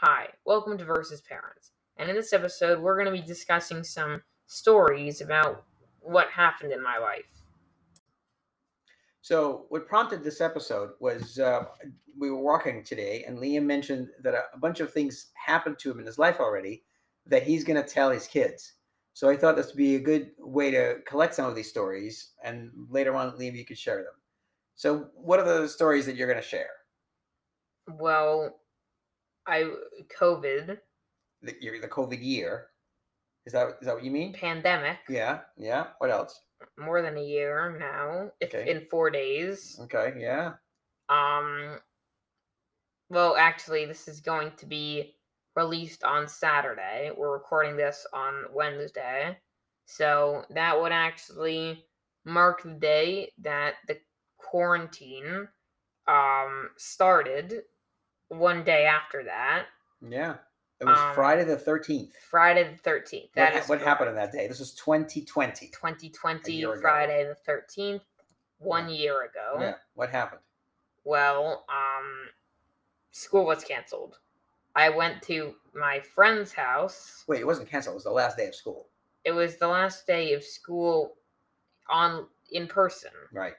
Hi, welcome to Versus Parents. And in this episode, we're going to be discussing some stories about what happened in my life. So, what prompted this episode was uh, we were walking today, and Liam mentioned that a, a bunch of things happened to him in his life already that he's going to tell his kids. So, I thought this would be a good way to collect some of these stories, and later on, Liam, you could share them. So, what are the stories that you're going to share? Well, I COVID The, the COVID year. Is that is that what you mean? pandemic Yeah, yeah. What else? more than a year now. If Okay. in four days. Okay, yeah. Um. Well, actually, this is going to be released on Saturday. We're recording this on Wednesday, so that would actually mark the day that the quarantine um started. One day after that, Yeah. It was Um, Friday the 13th. Friday the thirteenth. What, That ha- is what happened on that day? This was 2020. 2020 year ago. Friday the 13th, one year ago. Yeah. What happened? Well, um, school was canceled. I went to my friend's house. Wait, it wasn't canceled. It was the last day of school. It was the last day of school on in person. Right.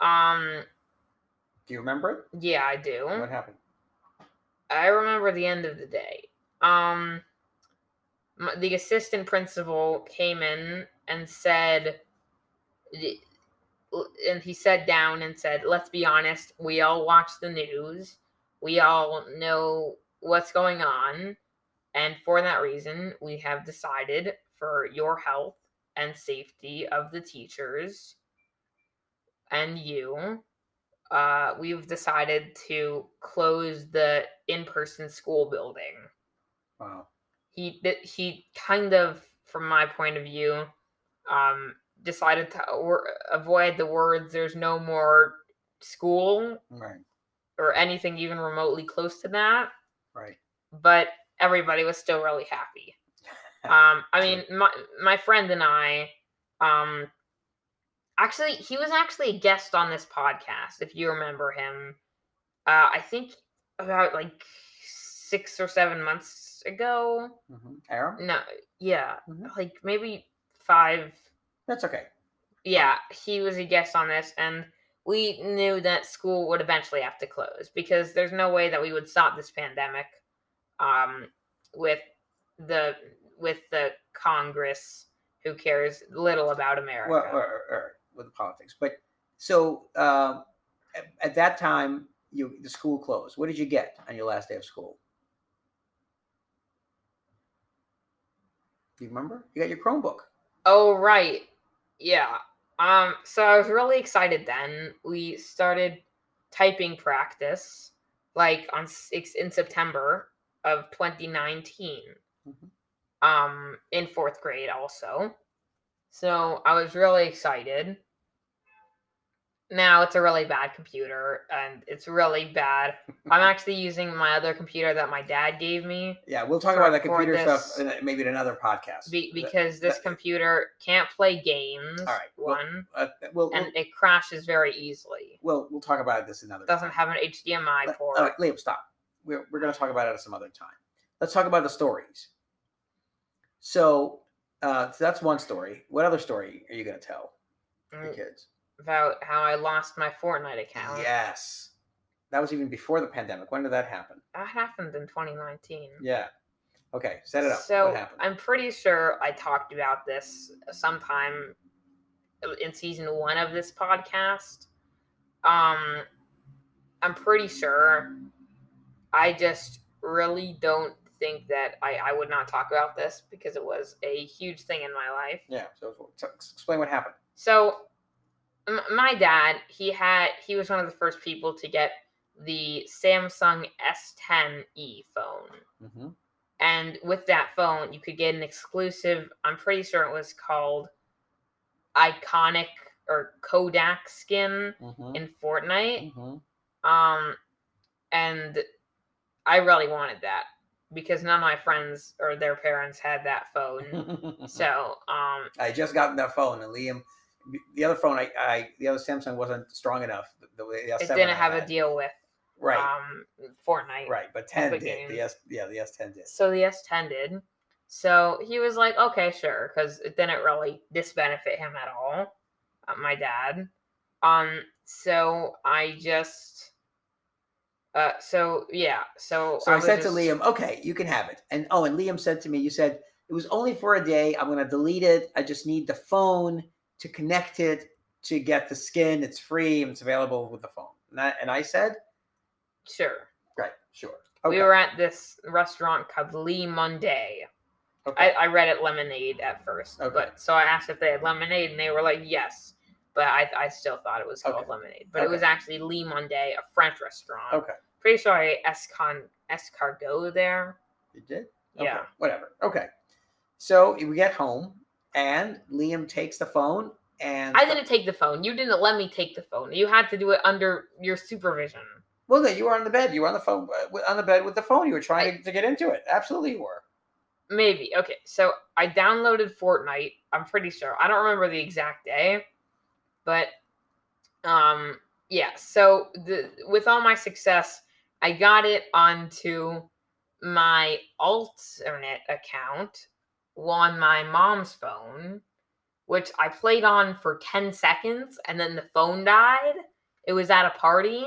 Um, Do you remember it? yeah, I do. What happened? I remember the end of the day. Um, the assistant principal came in and said, and he sat down and said, "Let's be honest. We all watch the news. We all know what's going on, and for that reason, we have decided for your health and safety of the teachers and you." Uh, we've decided to close the in-person school building. Wow. He he kind of, from my point of view, um, decided to or- avoid the words "there's no more school" Right. or anything even remotely close to that. Right. But everybody was still really happy. Um, I mean, my my friend and I, um, actually, he was actually a guest on this podcast. If you remember him, uh, I think about like six or seven months ago. hmm Aaron? No, yeah, Mhm. like maybe five. That's okay. Yeah, he was a guest on this, and we knew that school would eventually have to close because there's no way that we would stop this pandemic, um, with the with the Congress who cares little about America. Well, or, or, or with the politics. But so um, at, at that time, you the school closed. What did you get on your last day of school? Do you remember? You got your Chromebook. Oh right. Yeah. Um so I was really excited then. We started typing practice like on six in September of 2019. Mhm. Um in 4th grade also. So I was really excited. Now it's a really bad computer and it's really bad. I'm actually using my other computer that my dad gave me Yeah, we'll talk For- about that computer this- stuff in a, maybe in another podcast. be- That- because this that- computer can't play games. All right, well, One. uh, we'll, we'll, and it crashes very easily. we'll we'll talk about this another. Doesn't time. have an HDMI Let- port. All right, Liam, stop. We're, we're going to talk about it at some other time. Let's talk about the stories. So, uh, so that's one story. What other story are you going to tell the Mm, kids? About how I lost my Fortnite account. Yes. That was even before the pandemic. When did that happen? That happened in 2019. Yeah. Okay, set it up. So what happened? I'm pretty sure I talked about this sometime in season one of this podcast. Um, I'm pretty sure. I just really don't think that I, I would not talk about this because it was a huge thing in my life. yeah. So, so explain what happened. So, m- my dad, he had he was one of the first people to get the Samsung S10e phone. Mm-hmm. And with that phone, you could get an exclusive, I'm pretty sure it was called iKONIK or Kodak skin Mm-hmm. in Fortnite. mm-hmm. Um and I really wanted that because none of my friends or their parents had that phone. so, um I just got that phone, and Liam, the other phone, I, I the other Samsung wasn't strong enough. The, the, it didn't have a deal with Right. Um, Fortnite. right, but 10 Epic did. The S, yeah, the S10 did. So the S10 did. So he was like, okay, sure, because it didn't really disbenefit him at all. Uh, my dad. Um. So I just. Uh. So yeah. So. So I, was said to Liam, okay, you can have it. And oh, and Liam said to me, you said it was only for a day. I'm going to delete it. I just need the phone to connect it to get the skin. It's free and it's available with the phone. And I, and I said, Sure. right, sure. Okay. We were at this restaurant called Lee Monday. okay. I, I read it lemonade at first, Okay. but so I asked if they had lemonade, and they were like, yes. But I, I still thought it was called Okay. lemonade. But it was actually Lee Monday, a French restaurant. okay. Pretty sure I escon escargot there. You did? Yeah. Whatever. Okay. So we get home and Liam takes the phone and I didn't take the phone. You didn't let me take the phone. You had to do it under your supervision. Well, no, you were on the bed. You were on the phone uh, on the bed with the phone. You were trying to, to get into it. Absolutely, you were. Maybe. Okay. So I downloaded Fortnite. I'm pretty sure. I don't remember the exact day, but um yeah, so the with all my success, I got it onto my alternate account on my mom's phone, which I played on for 10 seconds and then the phone died. It was at a party.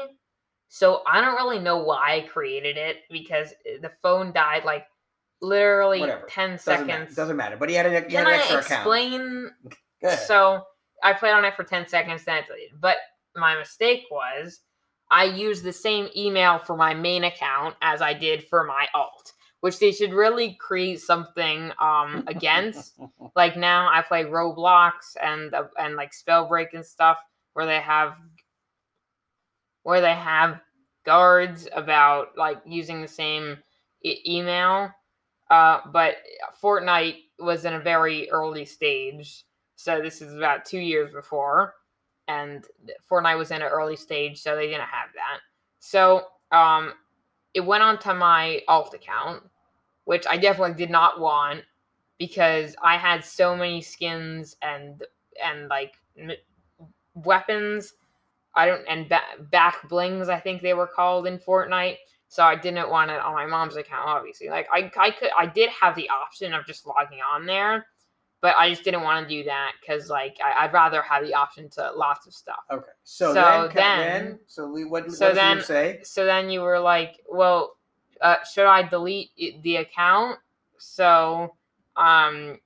So I don't really know why I created it because the phone died like literally Whatever. 10 Doesn't seconds. Doesn't matter. But he had an, he Can had an I extra account. explain? So I played on it for 10 seconds, then I deleted. But my mistake was I used the same email for my main account as I did for my alt, which they should really create something um against. like now I play Roblox and uh, and like Spellbreak and stuff where they have where they have guards about like using the same e- email. Uh, but Fortnite was in a very early stage, so this is about two years before, and Fortnite was in an early stage, so they didn't have that. So um, it went onto my alt account, which I definitely did not want because I had so many skins and and like m- weapons. I don't and ba- back blings. I think they were called in Fortnite. So I didn't want it on my mom's account. Obviously, like I I could I did have the option of just logging on there, but I just didn't want to do that because like I, I'd rather have the option to lots of stuff. Okay. So, So then, then- so we, what, so what then- say? So then you were like, well, uh, should I delete the account so um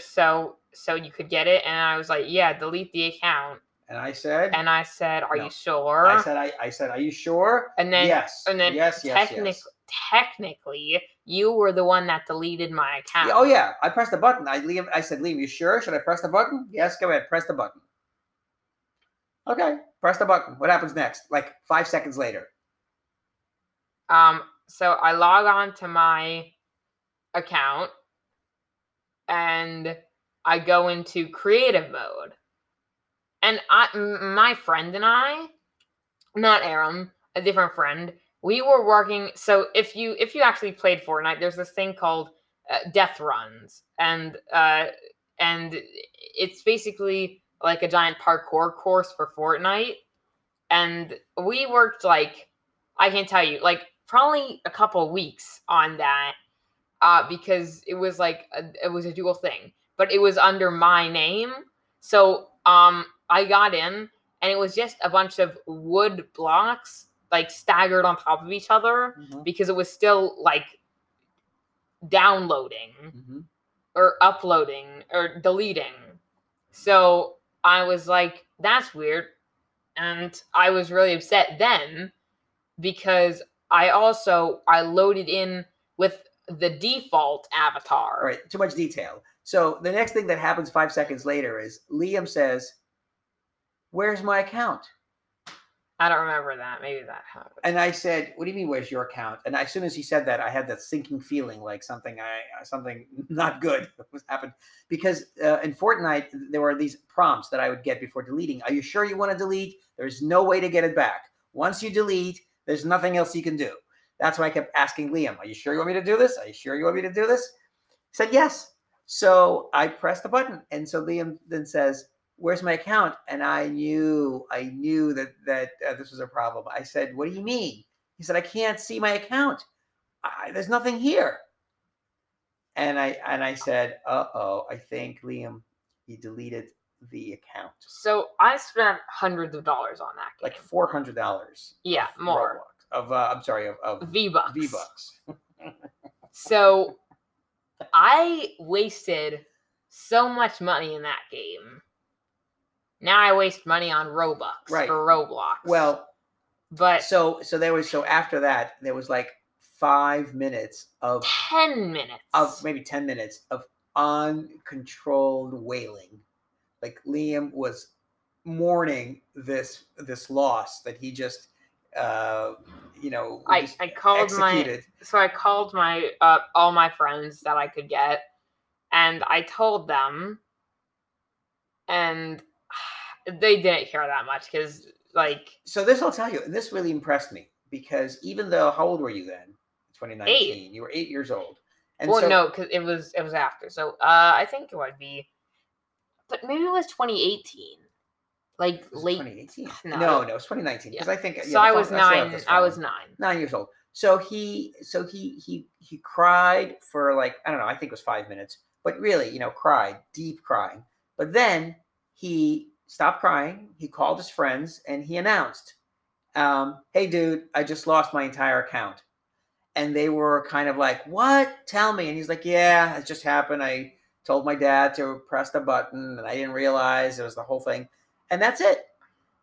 so so you could get it? And I was like, yeah, delete the account. And I said, And I said, are No. you sure? I said, I, I said, are you sure? and then yes. and then yes, yes, technic- yes. technically you were the one that deleted my account. Oh yeah, I pressed the button. I leave. I said, "Leave." you sure? Should I press the button? Yes, go ahead, press the button. Okay, press the button. What happens next? Like five seconds later. Um, so I log on to my account and I go into creative mode. And I, m- my friend and I, not Aram, a different friend, we were working. So if you if you actually played Fortnite, there's this thing called uh, death runs, and uh, and it's basically like a giant parkour course for Fortnite. And we worked like I can tell you, like probably a couple weeks on that, uh, because it was like a, it was a dual thing, but it was under my name. So um, I got in, and it was just a bunch of wood blocks like staggered on top of each other because it was still like downloading Mhm. or uploading or deleting. So I was like, that's weird. And I was really upset then because I also I loaded in with the default avatar. All right, too much detail. So the next thing that happens five seconds later is Liam says, "Where's my account?" I don't remember that. Maybe that happened. And I said, "What do you mean? Where's your account?" And as soon as he said that, I had that sinking feeling like something I something not good was happened because uh, in Fortnite there were these prompts that I would get before deleting. Are you sure you want to delete? There's no way to get it back. Once you delete, there's nothing else you can do. That's why I kept asking Liam, "Are you sure you want me to do this? Are you sure you want me to do this?" He said yes. So I pressed the button, and so Liam then says, where's my account? And I knew, I knew that that uh, this was a problem. I said, what do you mean? He said, I can't see my account. I, there's nothing here. And I and I said, uh oh, I think Liam, you deleted the account. So I spent hundreds of dollars on that game. Like four hundred dollars. yeah, more of uh, I'm sorry of, of V bucks. V bucks. So I wasted so much money in that game. Now I waste money on Robux Right. for Roblox. Well, but so so there was so after that there was like five minutes of ten minutes of maybe 10 minutes of uncontrolled wailing like liam was mourning this this loss that he just uh you know I, I called my so I called my uh, all my friends that I could get, and I told them, and they didn't care that much because like so this i'll tell you and this really impressed me because even though how old were you then 2019 you were eight years old and well so no because it was it was after so uh I think it would be, but maybe it was 2018, like was late. 2018 no. no no, was 2019 because i think So I was nine. I was nine. nine years old. So he, so he, he, he cried for like I don't know. I think it was five minutes, but really, you know, cried, deep crying. But then he stopped crying. He called his friends and he announced, um, "Hey, dude, I just lost my entire account." And they were kind of like, "What? Tell me." And he's like, "Yeah, it just happened. I told my dad to press the button, and I didn't realize it was the whole thing." And that's it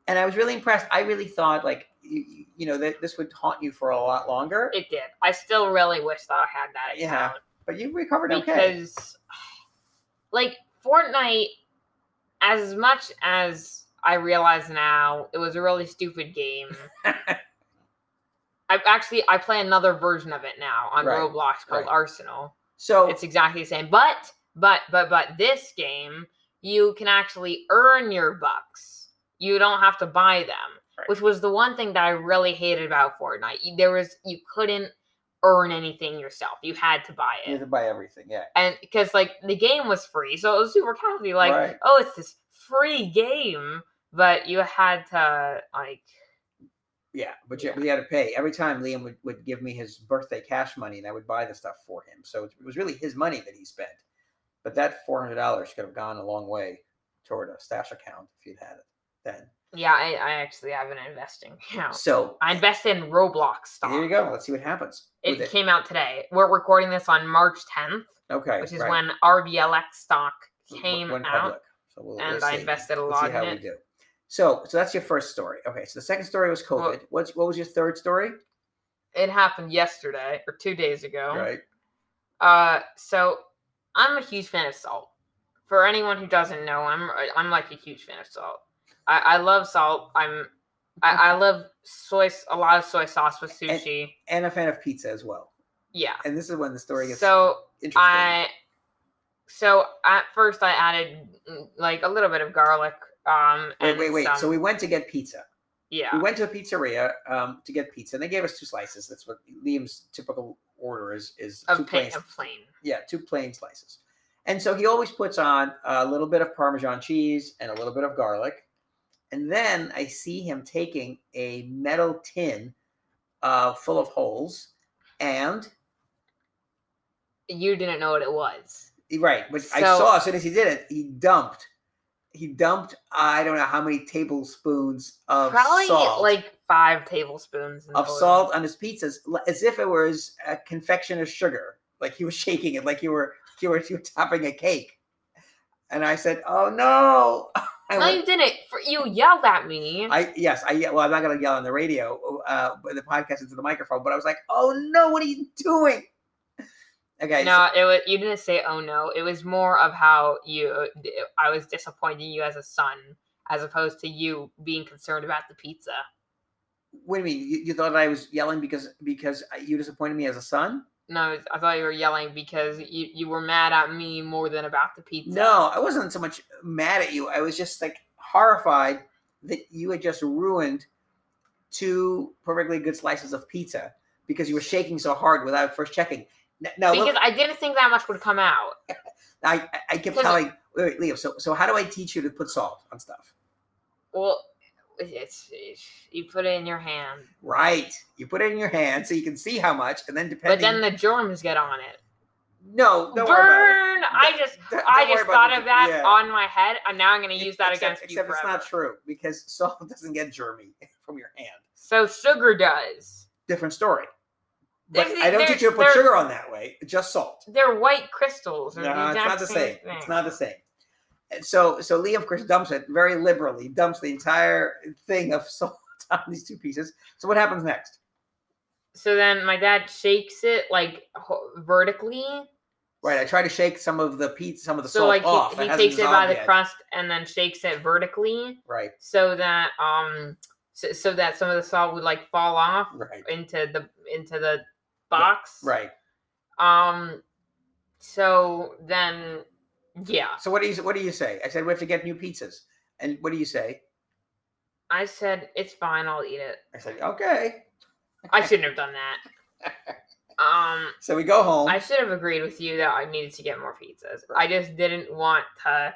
and I was really impressed. I really thought like you, you- know that this would haunt you for a lot longer, It did. I still really wish that I had that Yeah, account but you recovered okay. because, like, Fortnite, as much as I realize now, it was a really stupid game. I actually I play another version of it now on Right, Roblox called right. Arsenal. So It's exactly the same, but but but but this game you can actually earn your bucks. You don't have to buy them, Right. which was the one thing that I really hated about Fortnite. There was you couldn't earn anything yourself. You had to buy it. you it. to buy everything, yeah. And because like the game was free, so it was super casual. Like, Right. oh, it's this free game, but you had to like Yeah, but you, Yeah. you had to pay every time Liam would, would give me his birthday cash money, and I would buy the stuff for him. So it was really his money that he spent. But that four hundred dollars could have gone a long way toward a stash account if you'd had it then. Yeah. I, I actually have an investing account. So I invest in Roblox stock. here you go. Let's see what happens. It, with came out today. We're recording this on March 10th, Okay, which is right. when RBLX stock came went out. public. So we'll, and we'll I see. invested a Let's see lot how in we it. do. So, so that's your first story. Okay, so the second story was Well- COVID. What's what was your third story? It happened yesterday or two days ago. Right. Uh, so I'm a huge fan of salt. For anyone who doesn't know, I'm I'm like a huge fan of salt. I, I love salt. I'm I, I love soy a lot of soy sauce with sushi. And a fan of pizza as well. Yeah. And this is when the story gets So interesting. I so at first I added mm, like a little bit of garlic. Um, wait, and wait, wait. some- So we went to get pizza. yeah. We went to a pizzeria um, to get pizza, and they gave us two slices. That's what Liam's typical order is: is two of plain, plain, plain. yeah, two plain slices. And so he always puts on a little bit of Parmesan cheese and a little bit of garlic. And then I see him taking a metal tin uh, full of holes, and You didn't know what it was. right, which I saw as soon as he did it, he dumped. He dumped I don't know how many tablespoons of Probably salt. like five tablespoons of salt on his pizzas as if it was a confection of sugar. Like he was shaking it, like you were you were, you were topping a cake. And I said, "Oh no!" I, No, went- you didn't. For, you yelled at me. I yes, I well, I'm not gonna yell on the radio, uh, the podcast into the microphone. But I was like, "Oh no! What are you doing?" Okay, no, it was. You didn't say, "Oh no." It was more of how you. I was disappointing you as a son, as opposed to you being concerned about the pizza. so, what do you mean? You, you thought I was yelling because because you disappointed me as a son? No, I thought you were yelling because you, you were mad at me more than about the pizza. No, I wasn't so much mad at you. I was just like horrified that you had just ruined two perfectly good slices of pizza because you were shaking so hard without first checking. N- Now because look, I didn't think that much would come out. I I- I kept telling wait, wait, Liam. So so how do I teach you to put salt on stuff? Well, it's, it's you put it in your hand, Right. You put it in your hand so you can see how much, and then depending. but then the germs get on it. no, don't Burn! I Don't- just. I Don't worry just thought of that yeah. on my head, and now I'm going to use that except, against except you it's forever. not true because salt doesn't get germy from your hand. So sugar does. Different story. But I don't teach you to put sugar on that way. Just salt. They're white crystals. No, it's not the same. thing. It's not the same. And so, so Lee, of course, dumps it very liberally. Dumps the entire thing of salt on these two pieces. So, what happens next? So then my dad shakes it like vertically. Right, I try to shake some of the pizza, some of the So salt like off. he, he takes it by dissolved the crust and then shakes it vertically Right, so that um so, so that some of the salt would like fall off right, into the into the box. right. Um so then yeah. So, what do you what do you say? I said we have to get new pizzas, and what do you say? I said it's fine, I'll eat it. I said okay. I shouldn't have done that. Um So we go home. I should have agreed with you that I needed to get more pizzas. I just didn't want to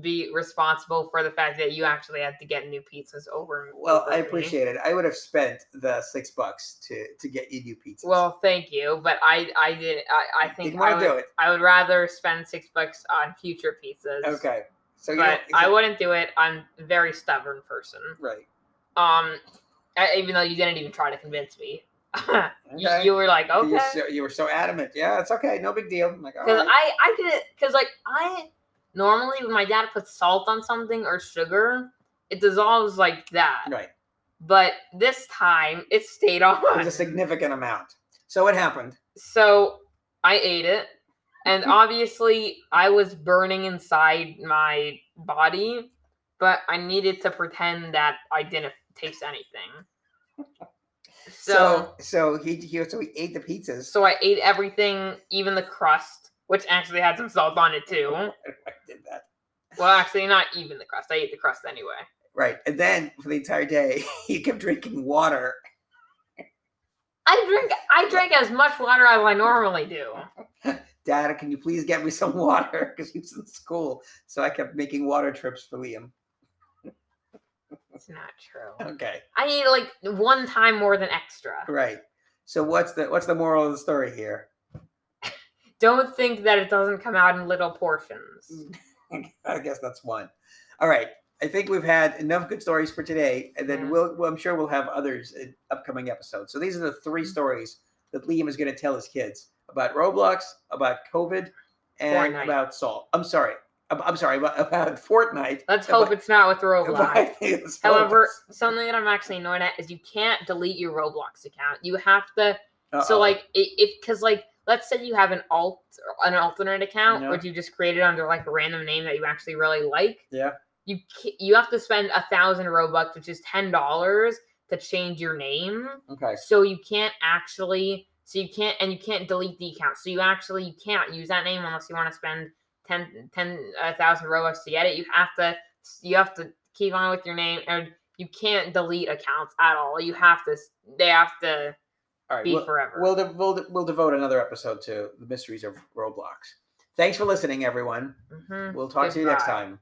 be responsible for the fact that you actually had to get new pizzas over. well, over I me. appreciate it. I would have spent the six bucks to to get you new pizzas. Well, thank you, but I I did I, I think didn't I would, do it. I would rather spend six bucks on future pizzas. Okay. So you but I wouldn't do it. I'm a very stubborn person. Right. Um, I, even though you didn't even try to convince me, you, Okay. you were like, You okay, were so, you were so adamant. Yeah, it's okay. No big deal. I'm like, because right. I I did it because like I normally when my dad puts salt on something or sugar, it dissolves like that. right. But this time it stayed on. It was a significant amount. So what happened? So I ate it, and hmm. obviously I was burning inside my body, but I needed to pretend that I didn't taste anything. So, So so he, he so he ate the pizzas. so I ate everything, even the crust, which actually had some salt on it too. I did that. Well, actually, not even the crust. I ate the crust anyway. Right. And then for the entire day, he kept drinking water. I drink. I drink as much water as I normally do. Dad, can you please get me some water? Because he's in school. So I kept making water trips for Liam. It's not true. Okay. I eat like one time more than extra. Right. So what's the what's the moral of the story here? Don't think that it doesn't come out in little portions. I guess that's one. All right. I think we've had enough good stories for today, and then Yeah. we'll, well, I'm sure we'll have others in upcoming episodes. So these are the three Mm-hmm. stories that Liam is going to tell his kids about Roblox, about COVID, and Fortnite. about salt. I'm sorry. I'm, I'm sorry about, about Fortnite. Let's hope it's not with Roblox. about- However, something that I'm actually annoyed at is you can't delete your Roblox account. You have to. Uh-oh. So like, if because like, let's say you have an alt an alternate account, Yeah. which you just created under like a random name that you actually really like. Yeah. You you have to spend a thousand Robux, which is ten dollars, to change your name. okay. So you can't actually. So you can't and you can't delete the account. So you actually you can't use that name unless you want to spend 10 10,000 Robux to get it. You have to you have to keep on with your name and you can't delete accounts at all. You have to they have to All right. be We'll, forever. we'll, de- we'll, de- we'll devote another episode to the mysteries of Roblox. Thanks for listening, everyone. Mhm. We'll talk to you next time.